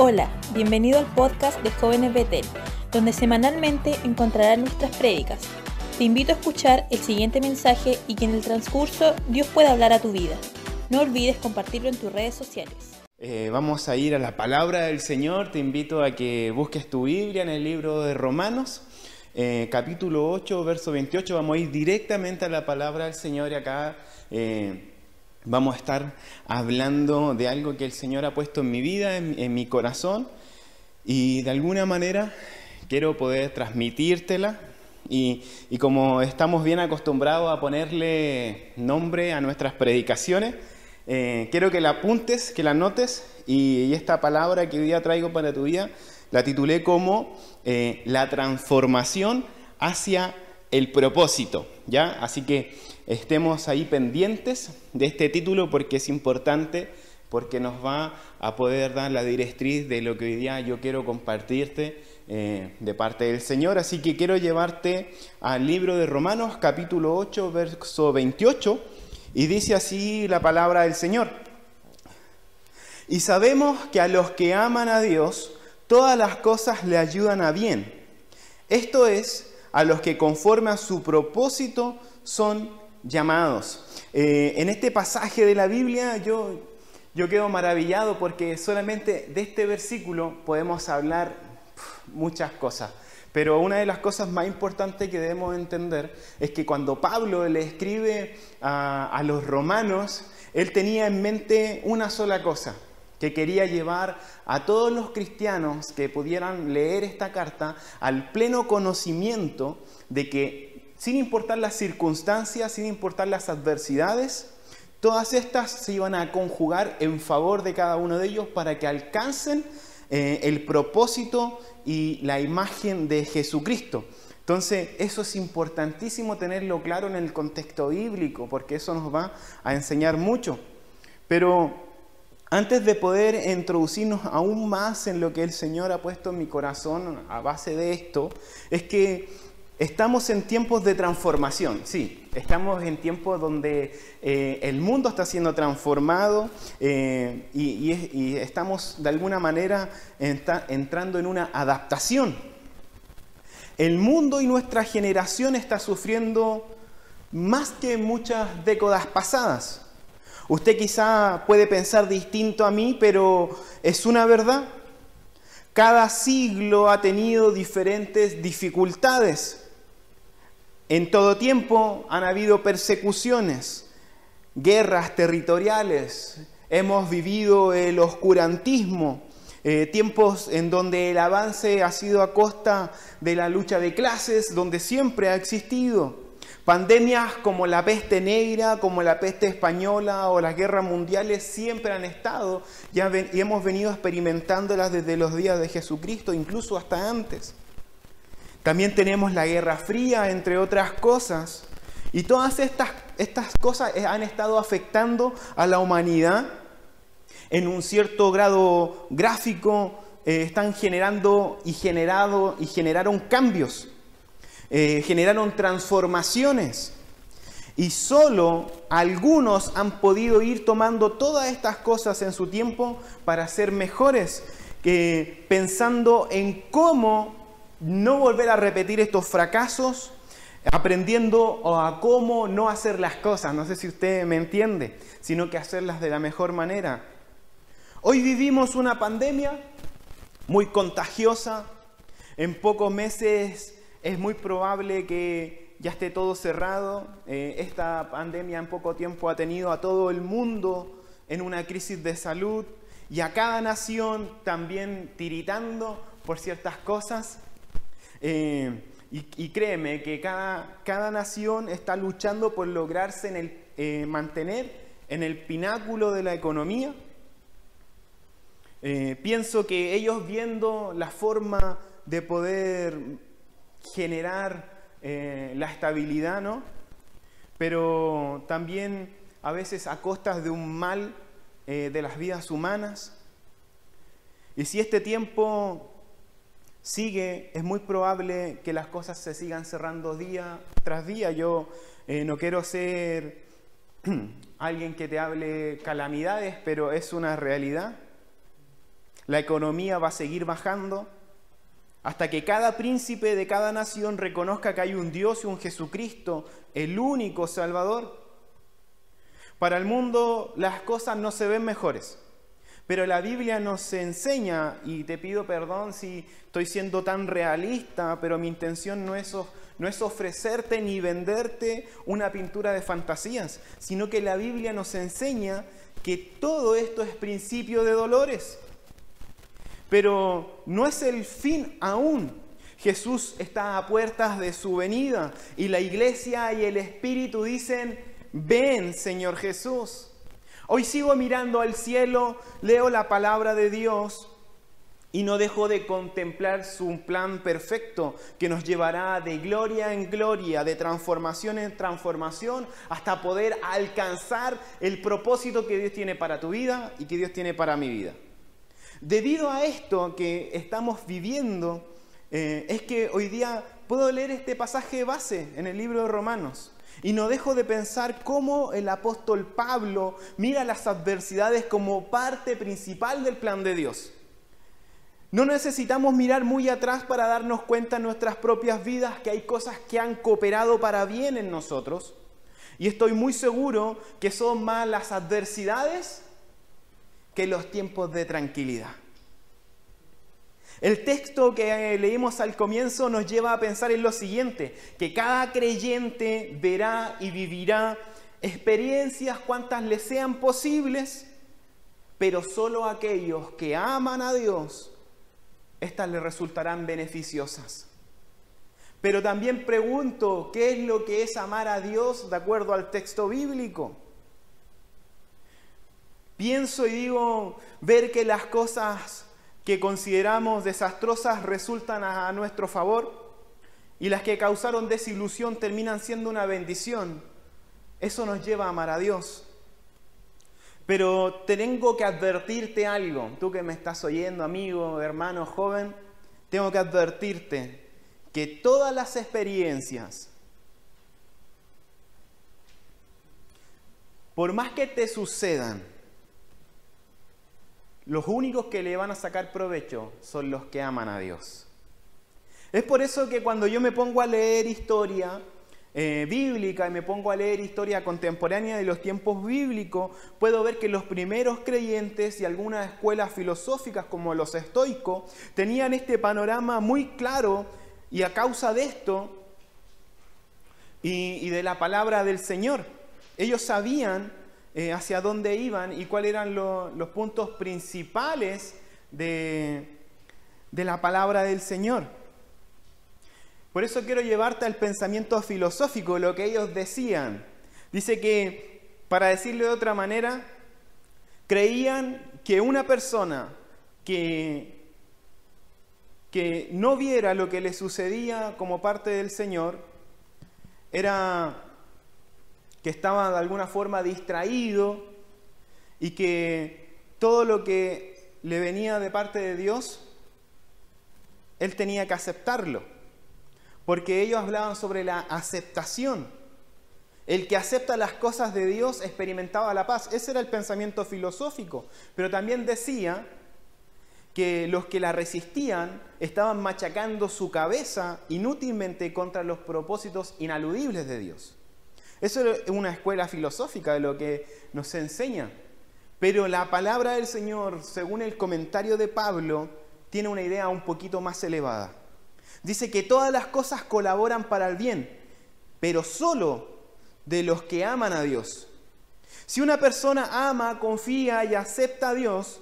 Hola, bienvenido al podcast de Jóvenes Betel, donde semanalmente encontrarás nuestras prédicas. Te invito a escuchar el siguiente mensaje y que en el transcurso Dios pueda hablar a tu vida. No olvides compartirlo en tus redes sociales. Eh, vamos a ir a la palabra del Señor. Te invito a que busques tu Biblia en el libro de Romanos, eh, capítulo 8, verso 28. Vamos a ir directamente a la palabra del Señor y acá eh, vamos a estar hablando de algo que el Señor ha puesto en mi vida, en, mi corazón, y de alguna manera quiero poder transmitírtela. Y, como estamos bien acostumbrados a ponerle nombre a nuestras predicaciones, eh, quiero que la apuntes, que la notes, y, esta palabra que hoy día traigo para tu vida la titulé como eh, la transformación hacia el propósito, ¿ya? Así que estemos ahí pendientes de este título porque es importante, porque nos va a poder dar la directriz de lo que hoy día yo quiero compartirte eh, de parte del Señor. Así que quiero llevarte al libro de Romanos capítulo 8, verso 28, y dice así la palabra del Señor. Y sabemos que a los que aman a Dios, todas las cosas le ayudan a bien. Esto es, a los que conforme a su propósito son llamados. Eh, en este pasaje de la Biblia yo, yo quedo maravillado porque solamente de este versículo podemos hablar muchas cosas. Pero una de las cosas más importantes que debemos entender es que cuando Pablo le escribe a, a los romanos, él tenía en mente una sola cosa, que quería llevar a todos los cristianos que pudieran leer esta carta al pleno conocimiento de que sin importar las circunstancias, sin importar las adversidades, todas estas se iban a conjugar en favor de cada uno de ellos para que alcancen eh, el propósito y la imagen de Jesucristo. Entonces, eso es importantísimo tenerlo claro en el contexto bíblico, porque eso nos va a enseñar mucho. Pero antes de poder introducirnos aún más en lo que el Señor ha puesto en mi corazón a base de esto, es que Estamos en tiempos de transformación, sí, estamos en tiempos donde eh, el mundo está siendo transformado eh, y, estamos de alguna manera entrando en una adaptación. El mundo y nuestra generación está sufriendo más que muchas décadas pasadas. Usted quizá puede pensar distinto a mí, pero es una verdad. Cada siglo ha tenido diferentes dificultades. En todo tiempo han habido persecuciones, guerras territoriales, hemos vivido el oscurantismo, eh, tiempos en donde el avance ha sido a costa de la lucha de clases, donde siempre ha existido. Pandemias como la peste negra, como la peste española o las guerras mundiales siempre han estado y hemos venido experimentándolas desde los días de Jesucristo, incluso hasta antes. También tenemos la Guerra Fría, entre otras cosas. Y todas estas, estas cosas han estado afectando a la humanidad en un cierto grado gráfico, eh, están generando y, generado, y generaron cambios, eh, generaron transformaciones. Y solo algunos han podido ir tomando todas estas cosas en su tiempo para ser mejores, que pensando en cómo no volver a repetir estos fracasos, aprendiendo a cómo no hacer las cosas, no sé si usted me entiende, sino que hacerlas de la mejor manera. Hoy vivimos una pandemia muy contagiosa, en pocos meses es muy probable que ya esté todo cerrado, eh, esta pandemia en poco tiempo ha tenido a todo el mundo en una crisis de salud y a cada nación también tiritando por ciertas cosas. Eh, y, créeme que cada, cada, nación está luchando por lograrse en el, eh, mantener en el pináculo de la economía. Eh, pienso que ellos viendo la forma de poder generar la estabilidad, ¿no? Pero también a veces a costas de un mal de las vidas humanas. Y si este tiempo sigue, es muy probable que las cosas se sigan cerrando día tras día. Yo eh, no quiero ser alguien que te hable calamidades, pero es una realidad. la economía va a seguir bajando, hasta que cada príncipe de cada nación reconozca que hay un Dios y un Jesucristo, el único Salvador. Para el mundo las cosas no se ven mejores, pero la Biblia nos enseña, y te pido perdón si estoy siendo tan realista, pero mi intención no es, ofrecerte ni venderte una pintura de fantasías, sino que la Biblia nos enseña que todo esto es principio de dolores. Pero no es el fin aún. Jesús está a puertas de su venida y la iglesia y el Espíritu dicen, ven Señor Jesús. Hoy sigo mirando al cielo, leo la palabra de Dios y no dejo de contemplar su plan perfecto que nos llevará de gloria en gloria, de transformación en transformación, hasta poder alcanzar el propósito que Dios tiene para tu vida y que Dios tiene para mi vida. Debido a esto que estamos viviendo, eh, es que hoy día puedo leer este pasaje base en el libro de Romanos. Y no dejo de pensar cómo el apóstol Pablo mira las adversidades como parte principal del plan de Dios. No necesitamos mirar muy atrás para darnos cuenta en nuestras propias vidas que hay cosas que han cooperado para bien en nosotros. Y estoy muy seguro que son más las adversidades que los tiempos de tranquilidad. El texto que leímos al comienzo nos lleva a pensar en lo siguiente, que cada creyente verá y vivirá experiencias cuantas le sean posibles, pero solo aquellos que aman a Dios, estas le resultarán beneficiosas. Pero también pregunto, ¿qué es lo que es amar a Dios de acuerdo al texto bíblico? Pienso y digo, ver que las cosas que consideramos desastrosas resultan a nuestro favor y las que causaron desilusión terminan siendo una bendición. Eso nos lleva a amar a Dios. Pero tengo que advertirte algo, tú que me estás oyendo, amigo, hermano, joven, tengo que advertirte que todas las experiencias, por más que te sucedan, los únicos que le van a sacar provecho son los que aman a Dios. Es por eso que cuando yo me pongo a leer historia eh, bíblica y me pongo a leer historia contemporánea de los tiempos bíblicos, puedo ver que los primeros creyentes y algunas escuelas filosóficas como los estoicos tenían este panorama muy claro y a causa de esto y de la palabra del Señor, ellos sabían eh, hacia dónde iban y cuáles eran los puntos principales de, de la palabra del Señor. Por eso quiero llevarte al pensamiento filosófico, lo que ellos decían. Dice que, para decirlo de otra manera, creían que una persona que, que no viera lo que le sucedía como parte del Señor era que estaba de alguna forma distraído y que todo lo que le venía de parte de Dios, él tenía que aceptarlo. Porque ellos hablaban sobre la aceptación. El que acepta las cosas de Dios experimentaba la paz. Ese era el pensamiento filosófico. Pero también decía que los que la resistían estaban machacando su cabeza inútilmente contra los propósitos inaludibles de Dios. Eso es una escuela filosófica de lo que nos enseña. Pero la palabra del Señor, según el comentario de Pablo, tiene una idea un poquito más elevada. Dice que todas las cosas colaboran para el bien, pero solo de los que aman a Dios. Si una persona ama, confía y acepta a Dios,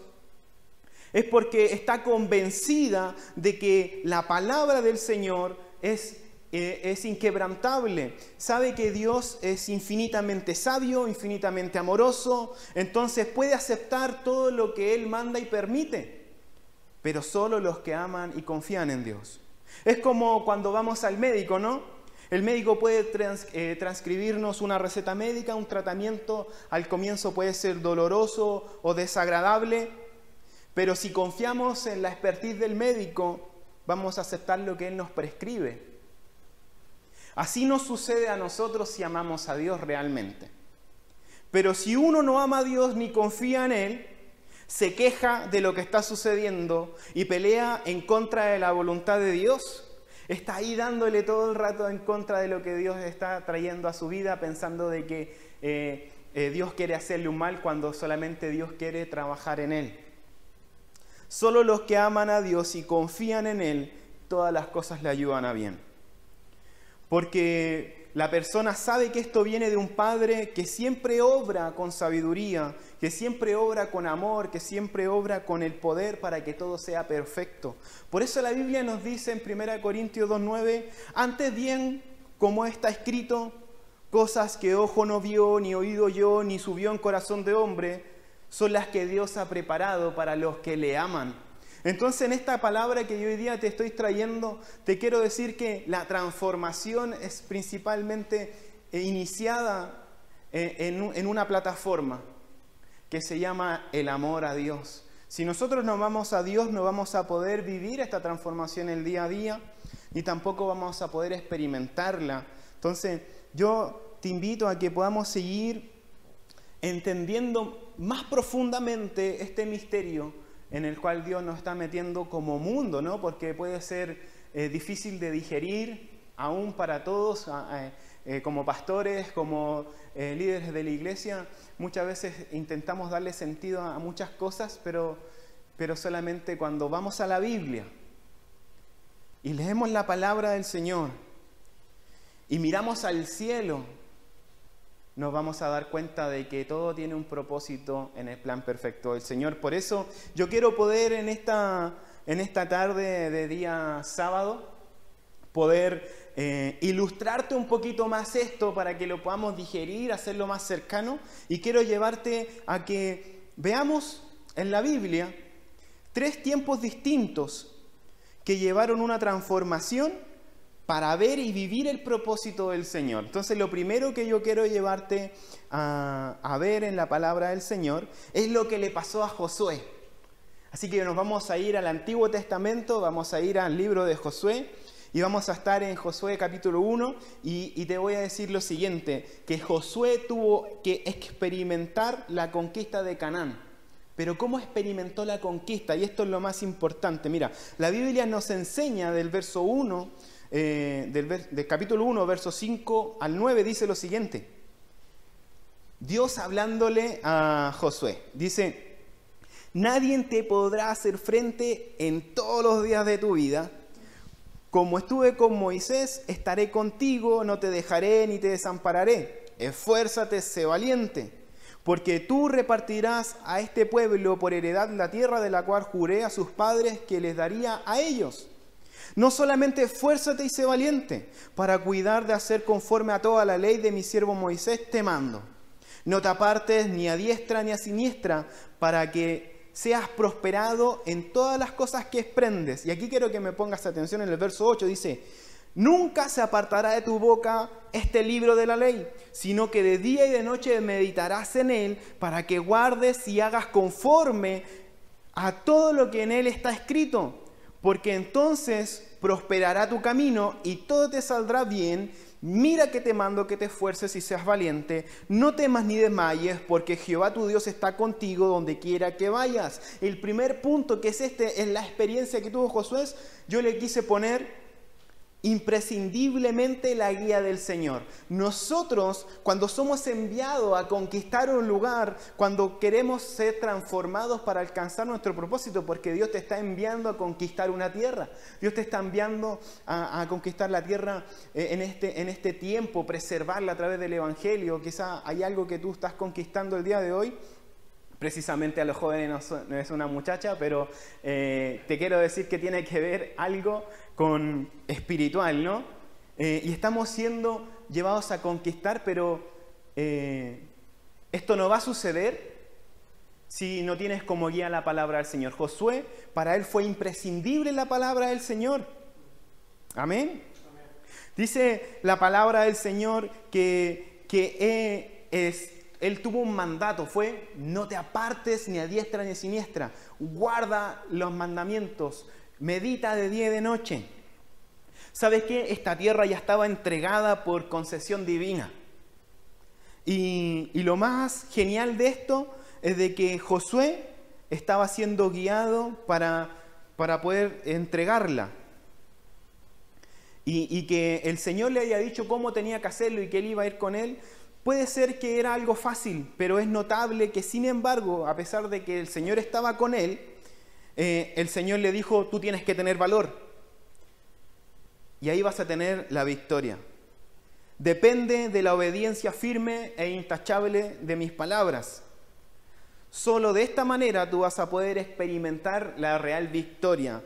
es porque está convencida de que la palabra del Señor es eh, es inquebrantable, sabe que Dios es infinitamente sabio, infinitamente amoroso, entonces puede aceptar todo lo que Él manda y permite, pero solo los que aman y confían en Dios. Es como cuando vamos al médico, ¿no? El médico puede eh, transcribirnos una receta médica, un tratamiento al comienzo puede ser doloroso o desagradable, pero si confiamos en la expertise del médico, vamos a aceptar lo que Él nos prescribe. Así nos sucede a nosotros si amamos a Dios realmente. Pero si uno no ama a Dios ni confía en Él, se queja de lo que está sucediendo y pelea en contra de la voluntad de Dios. Está ahí dándole todo el rato en contra de lo que Dios está trayendo a su vida, pensando de que eh, eh, Dios quiere hacerle un mal cuando solamente Dios quiere trabajar en él. Solo los que aman a Dios y confían en Él, todas las cosas le ayudan a bien. Porque la persona sabe que esto viene de un Padre que siempre obra con sabiduría, que siempre obra con amor, que siempre obra con el poder para que todo sea perfecto. Por eso la Biblia nos dice en 1 Corintios 2.9, antes bien, como está escrito, cosas que ojo no vio, ni oído yo, ni subió en corazón de hombre, son las que Dios ha preparado para los que le aman. Entonces en esta palabra que yo hoy día te estoy trayendo, te quiero decir que la transformación es principalmente eh, iniciada eh, en una plataforma que se llama el amor a Dios. Si nosotros no vamos a Dios, no vamos a poder vivir esta transformación el día a día, ni tampoco vamos a poder experimentarla. Entonces, yo te invito a que podamos seguir entendiendo más profundamente este misterio en el cual Dios nos está metiendo como mundo, ¿no? Porque puede ser eh, difícil de digerir aún para todos, eh, como pastores, como eh, líderes de la iglesia. Muchas veces intentamos darle sentido a muchas cosas, pero, pero solamente cuando vamos a la Biblia y leemos la palabra del Señor y miramos al cielo nos vamos a dar cuenta de que todo tiene un propósito en el plan perfecto del Señor. Por eso yo quiero poder en esta, en esta tarde de día sábado, poder eh, ilustrarte un poquito más esto para que lo podamos digerir, hacerlo más cercano. Y quiero llevarte a que veamos en la Biblia tres tiempos distintos que llevaron una transformación para ver y vivir el propósito del Señor. Entonces lo primero que yo quiero llevarte a, ver en la palabra del Señor es lo que le pasó a Josué. Así que nos vamos a ir al Antiguo Testamento, vamos a ir al libro de Josué y vamos a estar en Josué capítulo 1 y, y, te voy a decir lo siguiente, que Josué tuvo que experimentar la conquista de Canaán. Pero ¿cómo experimentó la conquista? Y esto es lo más importante. Mira, la Biblia nos enseña del verso 1 eh, del, capítulo 1, versos 5 al 9, dice lo siguiente. Dios hablándole a Josué, dice, nadie te podrá hacer frente en todos los días de tu vida. Como estuve con Moisés, estaré contigo, no te dejaré ni te desampararé. Esfuérzate, sé valiente, porque tú repartirás a este pueblo por heredad la tierra de la cual juré a sus padres que les daría a ellos no solamente esfuérzate y sé valiente para cuidar de hacer conforme a toda la ley de mi siervo Moisés, te mando. No te apartes ni a diestra ni a siniestra para que seas prosperado en todas las cosas que exprendes. Y aquí quiero que me pongas atención en el verso 8, dice, nunca se apartará de tu boca este libro de la ley, sino que de día y de noche meditarás en él para que guardes y hagas conforme a todo lo que en él está escrito porque entonces prosperará tu camino y todo te saldrá bien. Mira que te mando que te esfuerces y seas valiente. No temas ni desmayes, porque Jehová tu Dios está contigo donde quiera que vayas. El primer punto, que es este, en la experiencia que tuvo Josué, yo le quise poner imprescindiblemente la guía del Señor. Nosotros, cuando somos enviados a conquistar un lugar, cuando queremos ser transformados para alcanzar nuestro propósito, porque Dios te está enviando a conquistar una tierra, Dios te está enviando a, conquistar la tierra eh, en este, en este tiempo, preservarla a través del Evangelio, quizá hay algo que tú estás conquistando el día de hoy, precisamente a los jóvenes no, es una muchacha, pero eh, te quiero decir que tiene que ver algo con espiritual, ¿no? Eh, y estamos siendo llevados a conquistar, pero eh, esto no va a suceder si no tienes como guía la palabra del Señor. Josué, para él fue imprescindible la palabra del Señor. Amén. Dice la palabra del Señor que, que es él tuvo un mandato, fue no te apartes ni a diestra ni a siniestra, guarda los mandamientos, medita de día y de noche. ¿Sabes qué? Esta tierra ya estaba entregada por concesión divina. Y, lo más genial de esto es de que Josué estaba siendo guiado para, para poder entregarla. Y, y, que el Señor le haya dicho cómo tenía que hacerlo y que él iba a ir con él, puede ser que era algo fácil, pero es notable que sin embargo, a pesar de que el Señor estaba con él, eh, el Señor le dijo, tú tienes que tener valor. Y ahí vas a tener la victoria. Depende de la obediencia firme e intachable de mis palabras. Solo de esta manera tú vas a poder experimentar la real victoria.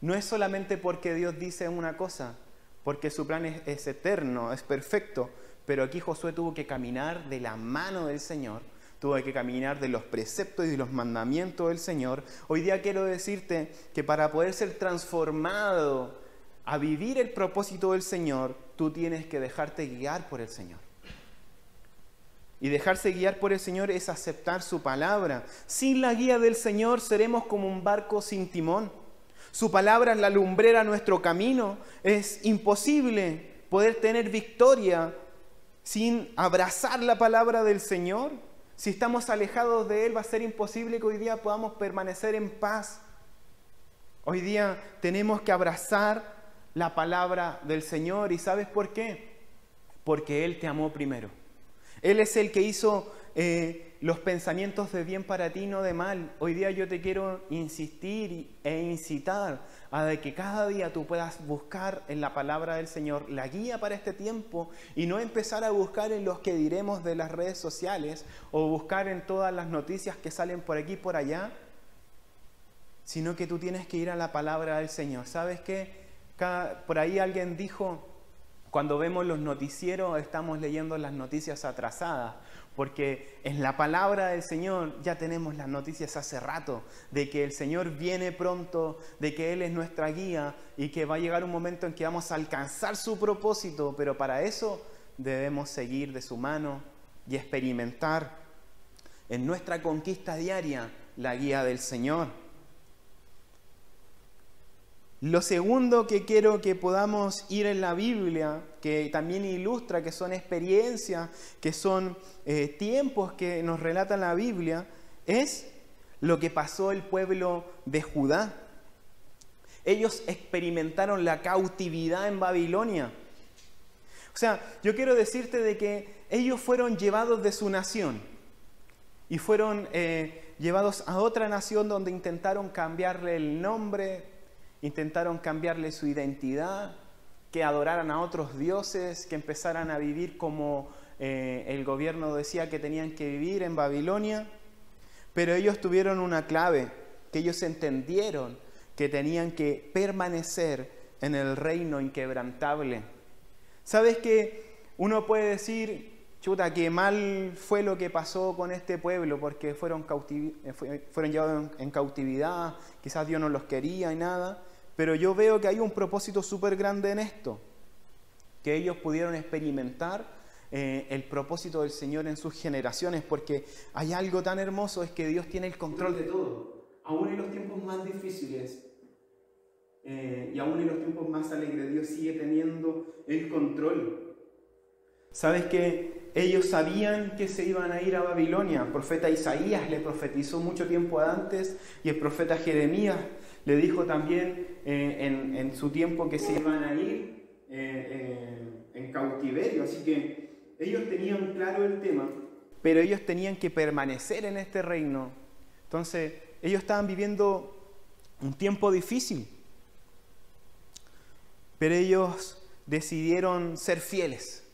No es solamente porque Dios dice una cosa, porque su plan es, eterno, es perfecto, pero aquí Josué tuvo que caminar de la mano del Señor, tuvo que caminar de los preceptos y de los mandamientos del Señor. Hoy día quiero decirte que para poder ser transformado a vivir el propósito del Señor, tú tienes que dejarte guiar por el Señor. Y dejarse guiar por el Señor es aceptar su palabra. Sin la guía del Señor seremos como un barco sin timón. Su palabra es la lumbrera a nuestro camino. Es imposible poder tener victoria sin abrazar la palabra del Señor. Si estamos alejados de Él, va a ser imposible que hoy día podamos permanecer en paz. Hoy día tenemos que abrazar la palabra del Señor. ¿Y sabes por qué? Porque Él te amó primero. Él es el que hizo eh, los pensamientos de bien para ti, no de mal. Hoy día yo te quiero insistir e incitar a que cada día tú puedas buscar en la palabra del Señor la guía para este tiempo y no empezar a buscar en los que diremos de las redes sociales o buscar en todas las noticias que salen por aquí y por allá, sino que tú tienes que ir a la palabra del Señor. ¿Sabes qué? por ahí alguien dijo, cuando vemos los noticieros estamos leyendo las noticias atrasadas, porque en la palabra del Señor ya tenemos las noticias hace rato, de que el Señor viene pronto, de que Él es nuestra guía y que va a llegar un momento en que vamos a alcanzar su propósito, pero para eso debemos seguir de su mano y experimentar en nuestra conquista diaria la guía del Señor. Lo segundo que quiero que podamos ir en la Biblia, que también ilustra que son experiencias, que son eh, tiempos que nos relata la Biblia, es lo que pasó el pueblo de Judá. Ellos experimentaron la cautividad en Babilonia. O sea, yo quiero decirte de que ellos fueron llevados de su nación y fueron eh, llevados a otra nación donde intentaron cambiarle el nombre, intentaron cambiarle su identidad, que adoraran a otros dioses, que empezaran a vivir como eh, el gobierno decía que tenían que vivir en Babilonia. Pero ellos tuvieron una clave, que ellos entendieron que tenían que permanecer en el reino inquebrantable. ¿Sabes que uno puede decir, chuta, que mal fue lo que pasó con este pueblo porque fueron, fueron llevados en cautividad, quizás Dios no los quería y nada? Pero yo veo que hay un propósito súper grande en esto, que ellos pudieron experimentar eh, el propósito del Señor en sus generaciones, porque hay algo tan hermoso, es que Dios tiene el control de todo, aún en los tiempos más difíciles. Eh, y aún en los tiempos más alegres, Dios sigue teniendo el control. ¿Sabes que ellos sabían que se iban a ir a Babilonia? El profeta Isaías le profetizó mucho tiempo antes y el profeta Jeremías le dijo también eh, en, su tiempo que se iban a ir eh, eh, en cautiverio. Así que ellos tenían claro el tema, pero ellos tenían que permanecer en este reino. Entonces, ellos estaban viviendo un tiempo difícil, pero ellos decidieron ser fieles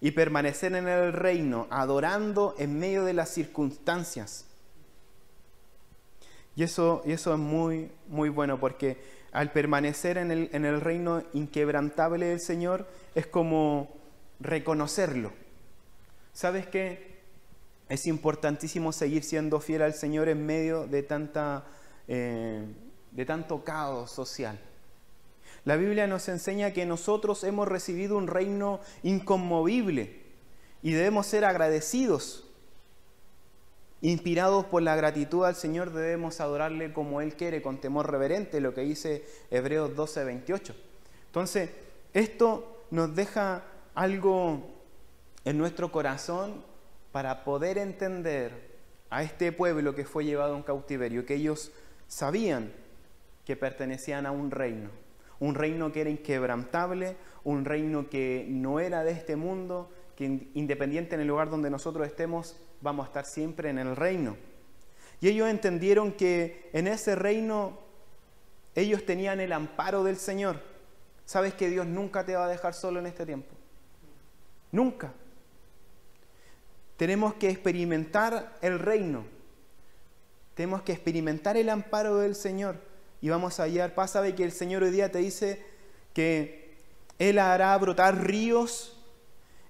y permanecer en el reino, adorando en medio de las circunstancias. Y eso, y eso es muy, muy bueno porque al permanecer en el, en el reino inquebrantable del Señor es como reconocerlo. ¿Sabes qué? Es importantísimo seguir siendo fiel al Señor en medio de, tanta, eh, de tanto caos social. La Biblia nos enseña que nosotros hemos recibido un reino inconmovible y debemos ser agradecidos Inspirados por la gratitud al Señor debemos adorarle como Él quiere, con temor reverente, lo que dice Hebreos 12, 28. Entonces, esto nos deja algo en nuestro corazón para poder entender a este pueblo que fue llevado en cautiverio, que ellos sabían que pertenecían a un reino, un reino que era inquebrantable, un reino que no era de este mundo, que independiente en el lugar donde nosotros estemos, vamos a estar siempre en el reino. Y ellos entendieron que en ese reino ellos tenían el amparo del Señor. Sabes que Dios nunca te va a dejar solo en este tiempo. Nunca. Tenemos que experimentar el reino. Tenemos que experimentar el amparo del Señor. Y vamos a hallar paz. Sabe que el Señor hoy día te dice que Él hará brotar ríos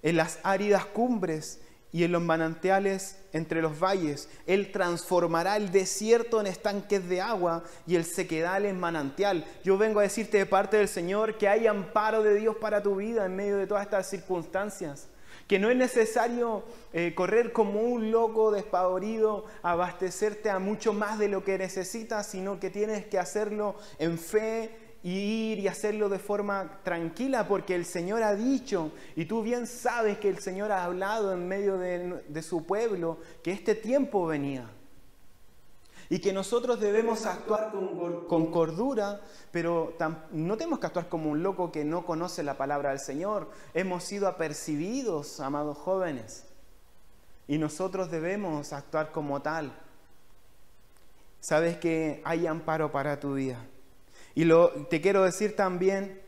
en las áridas cumbres y en los manantiales entre los valles. Él transformará el desierto en estanques de agua y el sequedal en manantial. Yo vengo a decirte de parte del Señor que hay amparo de Dios para tu vida en medio de todas estas circunstancias. Que no es necesario eh, correr como un loco despavorido, abastecerte a mucho más de lo que necesitas, sino que tienes que hacerlo en fe, y ir y hacerlo de forma tranquila porque el Señor ha dicho, y tú bien sabes que el Señor ha hablado en medio de, su pueblo, que este tiempo venía. Y que nosotros debemos actuar con, cordura, pero no tenemos que actuar como un loco que no conoce la palabra del Señor. Hemos sido apercibidos, amados jóvenes, y nosotros debemos actuar como tal. Sabes que hay amparo para tu vida. Y lo, te quiero decir también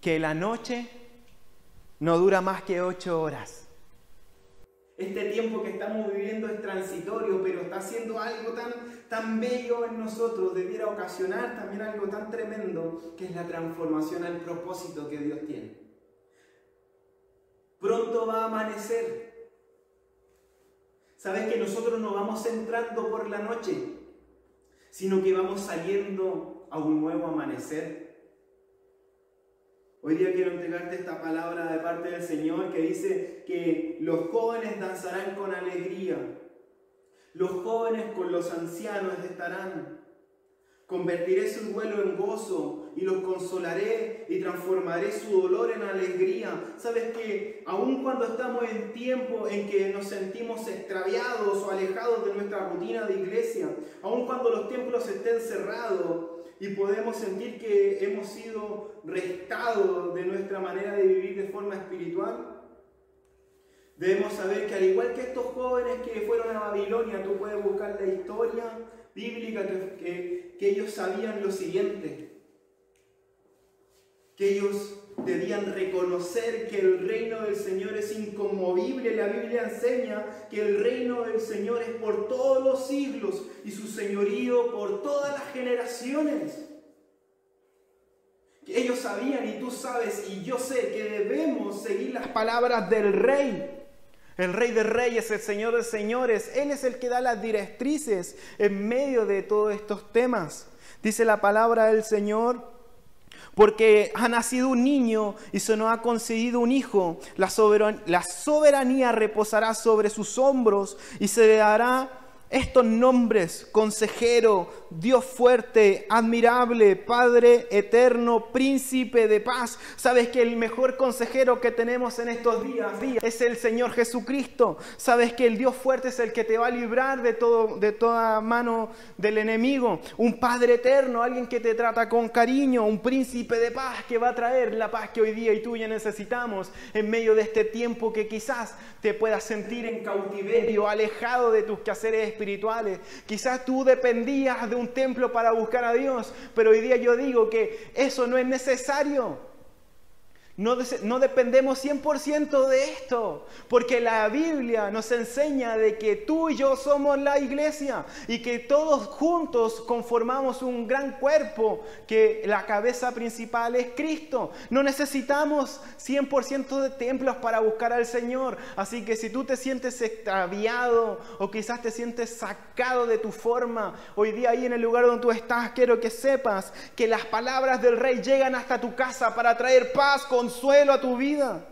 que la noche no dura más que ocho horas. Este tiempo que estamos viviendo es transitorio, pero está haciendo algo tan, tan bello en nosotros, debiera ocasionar también algo tan tremendo, que es la transformación al propósito que Dios tiene. Pronto va a amanecer. Sabes que nosotros no vamos entrando por la noche, sino que vamos saliendo a un nuevo amanecer. Hoy día quiero entregarte esta palabra de parte del Señor que dice que los jóvenes danzarán con alegría, los jóvenes con los ancianos estarán. Convertiré su duelo en gozo y los consolaré y transformaré su dolor en alegría. Sabes que aun cuando estamos en tiempo en que nos sentimos extraviados o alejados de nuestra rutina de iglesia, aun cuando los templos estén cerrados, y podemos sentir que hemos sido restados de nuestra manera de vivir de forma espiritual, debemos saber que al igual que estos jóvenes que fueron a Babilonia, tú puedes buscar la historia bíblica que, que ellos sabían lo siguiente, que ellos debían reconocer que el reino del Señor es inconmovible. La Biblia enseña que el reino del Señor es por todos los siglos señorío por todas las generaciones. Ellos sabían y tú sabes y yo sé que debemos seguir las palabras del rey. El rey de reyes, el señor de señores, Él es el que da las directrices en medio de todos estos temas. Dice la palabra del Señor porque ha nacido un niño y se nos ha concedido un hijo. La, la soberanía reposará sobre sus hombros y se le dará estos nombres, consejero, Dios fuerte, admirable, Padre eterno, príncipe de paz. Sabes que el mejor consejero que tenemos en estos días, es el Señor Jesucristo. Sabes que el Dios fuerte es el que te va a librar de, todo, de toda mano del enemigo. Un Padre eterno, alguien que te trata con cariño, un príncipe de paz que va a traer la paz que hoy día y tú ya necesitamos en medio de este tiempo que quizás te puedas sentir en cautiverio, alejado de tus quehaceres espirituales. Quizás tú dependías de un templo para buscar a Dios, pero hoy día yo digo que eso no es necesario. No, dependemos 100% de esto, porque la Biblia nos enseña de que tú y yo somos la iglesia y que todos juntos conformamos un gran cuerpo, que la cabeza principal es Cristo. No necesitamos 100% de templos para buscar al Señor, así que si tú te sientes extraviado o quizás te sientes sacado de tu forma, hoy día ahí en el lugar donde tú estás, quiero que sepas que las palabras del Rey llegan hasta tu casa para traer paz con consuelo a tu vida.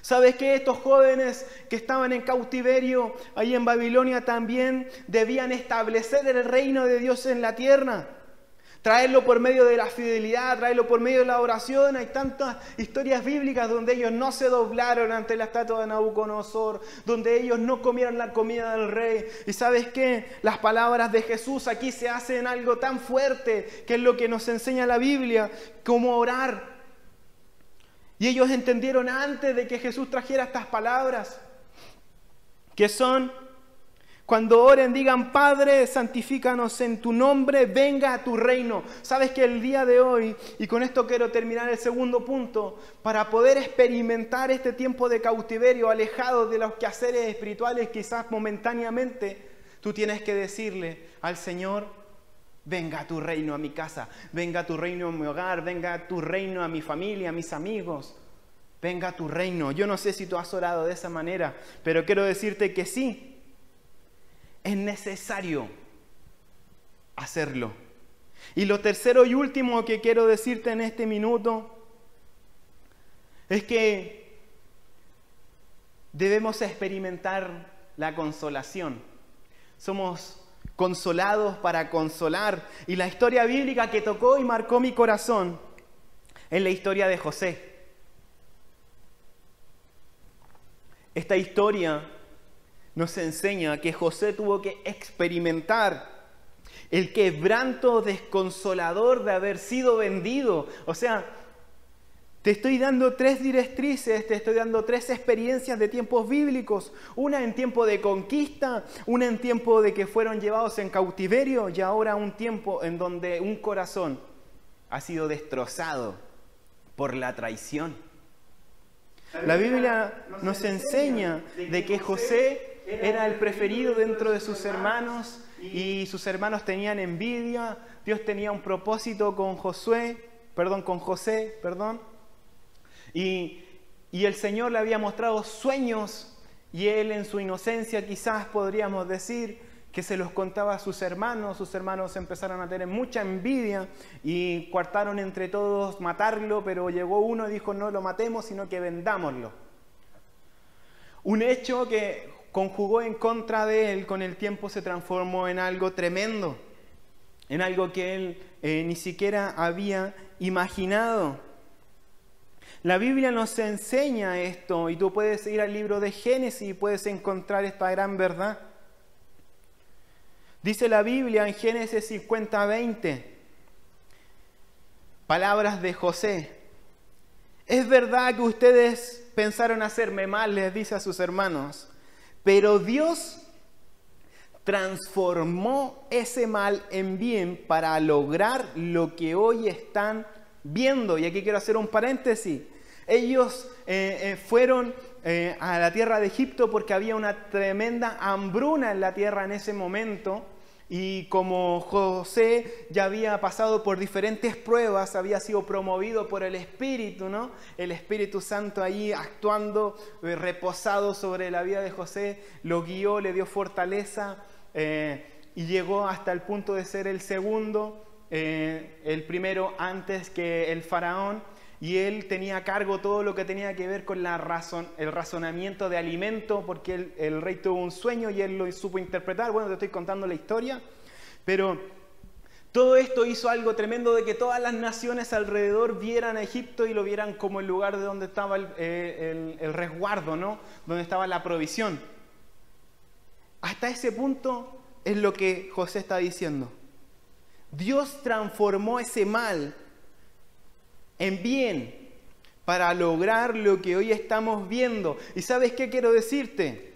¿Sabes que estos jóvenes que estaban en cautiverio ahí en Babilonia también debían establecer el reino de Dios en la tierra? Traerlo por medio de la fidelidad, traerlo por medio de la oración. Hay tantas historias bíblicas donde ellos no se doblaron ante la estatua de Nabucodonosor, donde ellos no comieron la comida del rey. Y sabes qué? Las palabras de Jesús aquí se hacen algo tan fuerte, que es lo que nos enseña la Biblia, como orar. Y ellos entendieron antes de que Jesús trajera estas palabras, que son cuando oren, digan, Padre, santifícanos en tu nombre, venga a tu reino. Sabes que el día de hoy, y con esto quiero terminar el segundo punto, para poder experimentar este tiempo de cautiverio, alejado de los quehaceres espirituales, quizás momentáneamente, tú tienes que decirle al Señor, venga tu reino a mi casa, venga tu reino a mi hogar, venga tu reino a mi familia, a mis amigos. Venga a tu reino. Yo no sé si tú has orado de esa manera, pero quiero decirte que sí, es necesario hacerlo. Y lo tercero y último que quiero decirte en este minuto es que debemos experimentar la consolación. Somos consolados para consolar. Y la historia bíblica que tocó y marcó mi corazón es la historia de José. Esta historia nos enseña que José tuvo que experimentar el quebranto desconsolador de haber sido vendido. O sea, te estoy dando tres directrices, te estoy dando tres experiencias de tiempos bíblicos. Una en tiempo de conquista, una en tiempo de que fueron llevados en cautiverio y ahora un tiempo en donde un corazón ha sido destrozado por la traición. La Biblia nos enseña de que José era el preferido dentro de sus hermanos y sus hermanos tenían envidia. Dios tenía un propósito con Josué, perdón, con José, perdón. Y, el Señor le había mostrado sueños y él en su inocencia quizás podríamos decir que se los contaba a sus hermanos, sus hermanos empezaron a tener mucha envidia y cuartaron entre todos matarlo, pero llegó uno y dijo no lo matemos, sino que vendámoslo. Un hecho que conjugó en contra de él, con el tiempo se transformó en algo tremendo, en algo que él eh, ni siquiera había imaginado. La Biblia nos enseña esto y tú puedes ir al libro de Génesis y puedes encontrar esta gran verdad. Dice la Biblia en Génesis 50, 20, palabras de José. Es verdad que ustedes pensaron hacerme mal, les dice a sus hermanos, pero Dios transformó ese mal en bien para lograr lo que hoy están viendo. Y aquí quiero hacer un paréntesis. Ellos eh, eh, fueron eh, a la tierra de Egipto porque había una tremenda hambruna en la tierra en ese momento. Y como José ya había pasado por diferentes pruebas, había sido promovido por el Espíritu, ¿no? El Espíritu Santo ahí actuando, reposado sobre la vida de José, lo guió, le dio fortaleza y llegó hasta el punto de ser el segundo, el primero antes que el faraón y él tenía a cargo todo lo que tenía que ver con la razón, el razonamiento de alimento, porque el rey tuvo un sueño y él lo supo interpretar. Bueno, te estoy contando la historia, pero todo esto hizo algo tremendo de que todas las naciones alrededor vieran a Egipto y lo vieran como el lugar de donde estaba el, eh, el resguardo, ¿no? Donde estaba la provisión. Hasta ese punto es lo que José está diciendo. Dios transformó ese mal en bien para lograr lo que hoy estamos viendo. ¿Y sabes qué quiero decirte?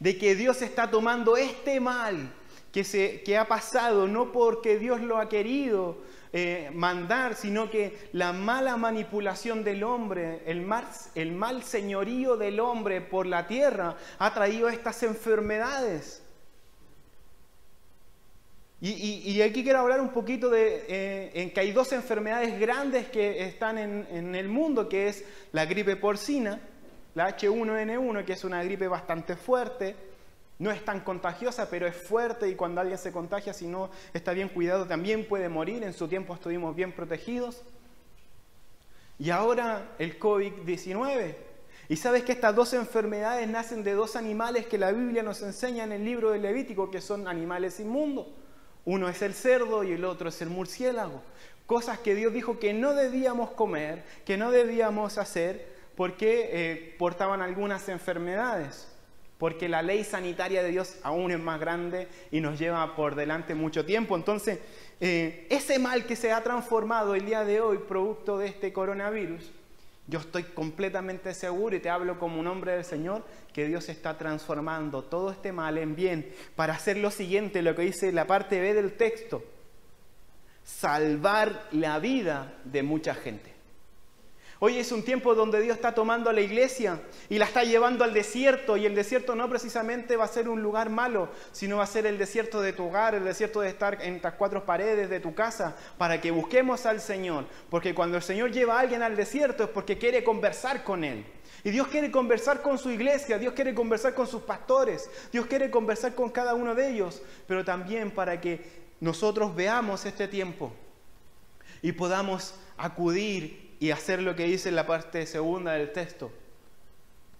De que Dios está tomando este mal que, se, que ha pasado, no porque Dios lo ha querido eh, mandar, sino que la mala manipulación del hombre, el el mal señorío del hombre por la tierra ha traído estas enfermedades. Y, aquí quiero hablar un poquito de eh, que hay dos enfermedades grandes que están en, el mundo, que es la gripe porcina, la H1N1, que es una gripe bastante fuerte, no es tan contagiosa, pero es fuerte y cuando alguien se contagia, si no está bien cuidado, también puede morir. En su tiempo estuvimos bien protegidos. Y ahora el COVID-19. Y sabes que estas dos enfermedades nacen de dos animales que la Biblia nos enseña en el libro de Levítico, que son animales inmundos. Uno es el cerdo y el otro es el murciélago. Cosas que Dios dijo que no debíamos comer, que no debíamos hacer, porque eh, portaban algunas enfermedades. Porque la ley sanitaria de Dios aún es más grande y nos lleva por delante mucho tiempo. Entonces, eh, ese mal que se ha transformado el día de hoy, producto de este coronavirus, yo estoy completamente seguro y te hablo como un hombre del Señor que Dios está transformando todo este mal en bien para hacer lo siguiente, lo que dice la parte B del texto, salvar la vida de mucha gente. Hoy es un tiempo donde Dios está tomando a la iglesia y la está llevando al desierto y el desierto no precisamente va a ser un lugar malo, sino va a ser el desierto de tu hogar, el desierto de estar en las cuatro paredes de tu casa para que busquemos al Señor. Porque cuando el Señor lleva a alguien al desierto es porque quiere conversar con Él. Y Dios quiere conversar con su iglesia, Dios quiere conversar con sus pastores, Dios quiere conversar con cada uno de ellos, pero también para que nosotros veamos este tiempo y podamos acudir y hacer lo que dice en la parte segunda del texto,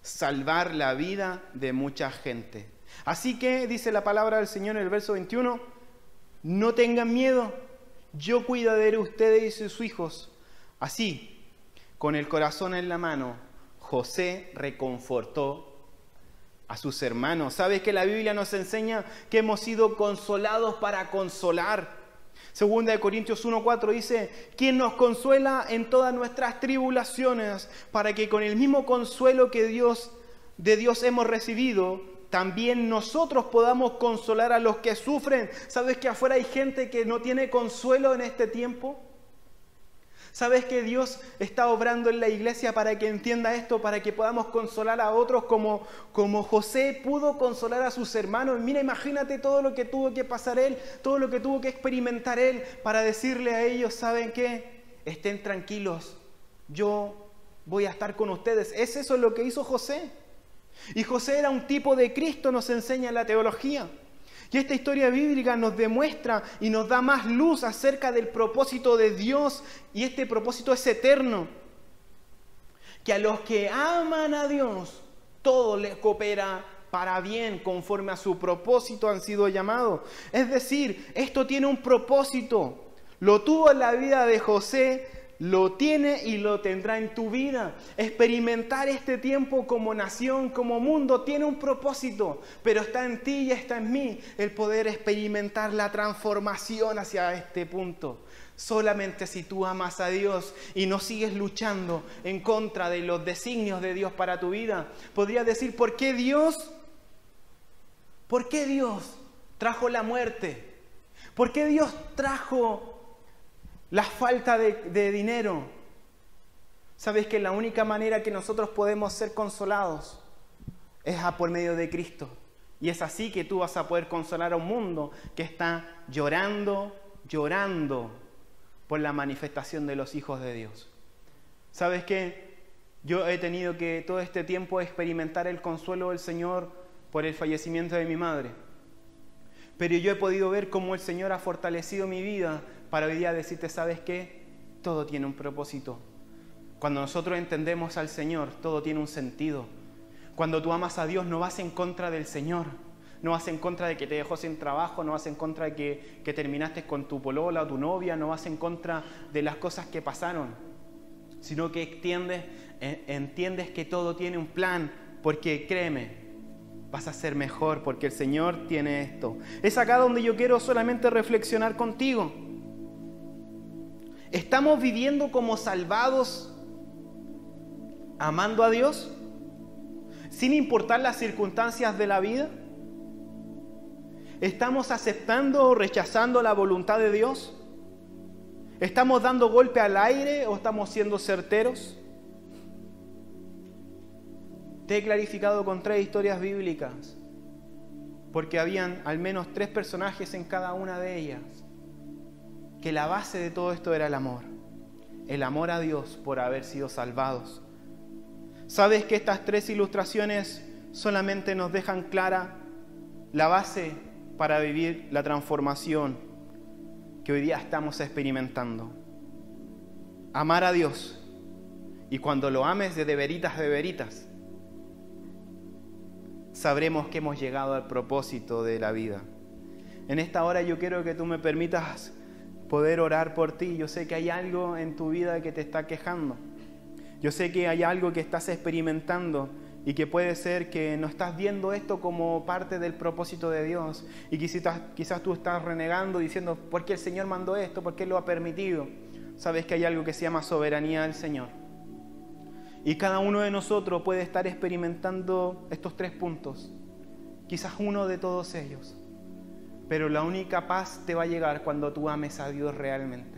salvar la vida de mucha gente. Así que dice la palabra del Señor en el verso 21, no tengan miedo, yo cuidaré de ustedes y sus hijos. Así, con el corazón en la mano, José reconfortó a sus hermanos. ¿Sabes que la Biblia nos enseña que hemos sido consolados para consolar? Segunda de Corintios 1.4 dice, quien nos consuela en todas nuestras tribulaciones, para que con el mismo consuelo que Dios de Dios hemos recibido, también nosotros podamos consolar a los que sufren. ¿Sabes que afuera hay gente que no tiene consuelo en este tiempo? ¿Sabes que Dios está obrando en la iglesia para que entienda esto, para que podamos consolar a otros como, como José pudo consolar a sus hermanos? Mira, imagínate todo lo que tuvo que pasar él, todo lo que tuvo que experimentar él para decirle a ellos, ¿saben qué? Estén tranquilos, yo voy a estar con ustedes. Es eso lo que hizo José. Y José era un tipo de Cristo, nos enseña la teología. Y esta historia bíblica nos demuestra y nos da más luz acerca del propósito de Dios y este propósito es eterno. Que a los que aman a Dios, todo les coopera para bien, conforme a su propósito han sido llamados. Es decir, esto tiene un propósito. Lo tuvo en la vida de José, lo tiene y lo tendrá en tu vida. Experimentar este tiempo como nación, como mundo, tiene un propósito, pero está en ti y está en mí el poder experimentar la transformación hacia este punto. Solamente si tú amas a Dios y no sigues luchando en contra de los designios de Dios para tu vida, podrías decir, ¿por qué Dios? ¿Por qué Dios trajo la muerte? ¿Por qué Dios trajo la falta de, dinero. Sabes que la única manera que nosotros podemos ser consolados es a por medio de Cristo. Y es así que tú vas a poder consolar a un mundo que está llorando, llorando por la manifestación de los hijos de Dios. ¿Sabes qué? Yo he tenido que todo este tiempo experimentar el consuelo del Señor por el fallecimiento de mi madre. Pero yo he podido ver cómo el Señor ha fortalecido mi vida para hoy día decirte, ¿sabes qué? Todo tiene un propósito. Cuando nosotros entendemos al Señor, todo tiene un sentido. Cuando tú amas a Dios, no vas en contra del Señor. No vas en contra de que te dejó sin trabajo, no vas en contra de que, que terminaste con tu polola o tu novia, no vas en contra de las cosas que pasaron, sino que eh, entiendes que todo tiene un plan, porque créeme, vas a ser mejor porque el Señor tiene esto. Es acá donde yo quiero solamente reflexionar contigo. ¿Estamos viviendo como salvados amando a Dios? Sin importar las circunstancias de la vida. ¿Estamos aceptando o rechazando la voluntad de Dios? ¿Estamos dando golpe al aire o estamos siendo certeros? Te he clarificado con tres historias bíblicas, porque habían al menos tres personajes en cada una de ellas que la base de todo esto era el amor. El amor a Dios por haber sido salvados. ¿Sabes que estas tres ilustraciones solamente nos dejan clara la base para vivir la transformación que hoy día estamos experimentando? Amar a Dios. Y cuando lo ames de veritas de veritas, sabremos que hemos llegado al propósito de la vida. En esta hora yo quiero que tú me permitas poder orar por ti. Yo sé que hay algo en tu vida que te está quejando. Yo sé que hay algo que estás experimentando y que puede ser que no estás viendo esto como parte del propósito de Dios y quizás, quizás tú estás renegando diciendo, ¿por qué el Señor mandó esto? ¿Por qué lo ha permitido? Sabes que hay algo que se llama soberanía del Señor. Y cada uno de nosotros puede estar experimentando estos tres puntos, quizás uno de todos ellos. Pero la única paz te va a llegar cuando tú ames a Dios realmente.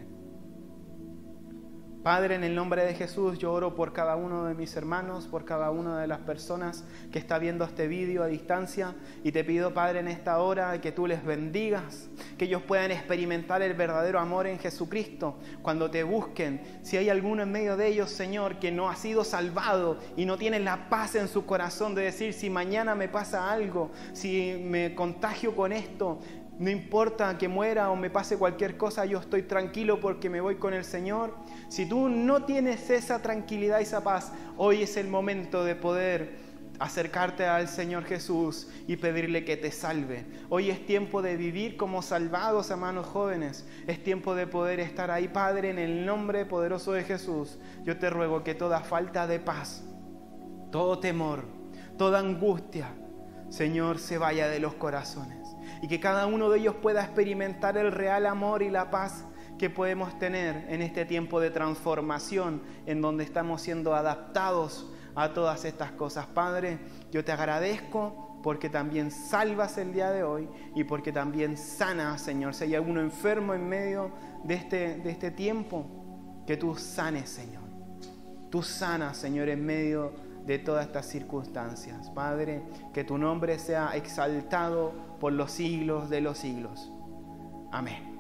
Padre, en el nombre de Jesús, yo oro por cada uno de mis hermanos, por cada una de las personas que está viendo este vídeo a distancia y te pido, Padre, en esta hora que tú les bendigas, que ellos puedan experimentar el verdadero amor en Jesucristo cuando te busquen. Si hay alguno en medio de ellos, Señor, que no ha sido salvado y no tiene la paz en su corazón de decir, si mañana me pasa algo, si me contagio con esto, no importa que muera o me pase cualquier cosa, yo estoy tranquilo porque me voy con el Señor. Si tú no tienes esa tranquilidad y esa paz, hoy es el momento de poder acercarte al Señor Jesús y pedirle que te salve. Hoy es tiempo de vivir como salvados, hermanos jóvenes. Es tiempo de poder estar ahí, Padre, en el nombre poderoso de Jesús. Yo te ruego que toda falta de paz, todo temor, toda angustia, Señor, se vaya de los corazones y que cada uno de ellos pueda experimentar el real amor y la paz que podemos tener en este tiempo de transformación en donde estamos siendo adaptados a todas estas cosas. Padre, yo te agradezco porque también salvas el día de hoy y porque también sanas, Señor. Si hay alguno enfermo en medio de este, de este tiempo, que tú sanes, Señor. Tú sanas, Señor, en medio de todas estas circunstancias. Padre, que tu nombre sea exaltado por los siglos de los siglos. Amén.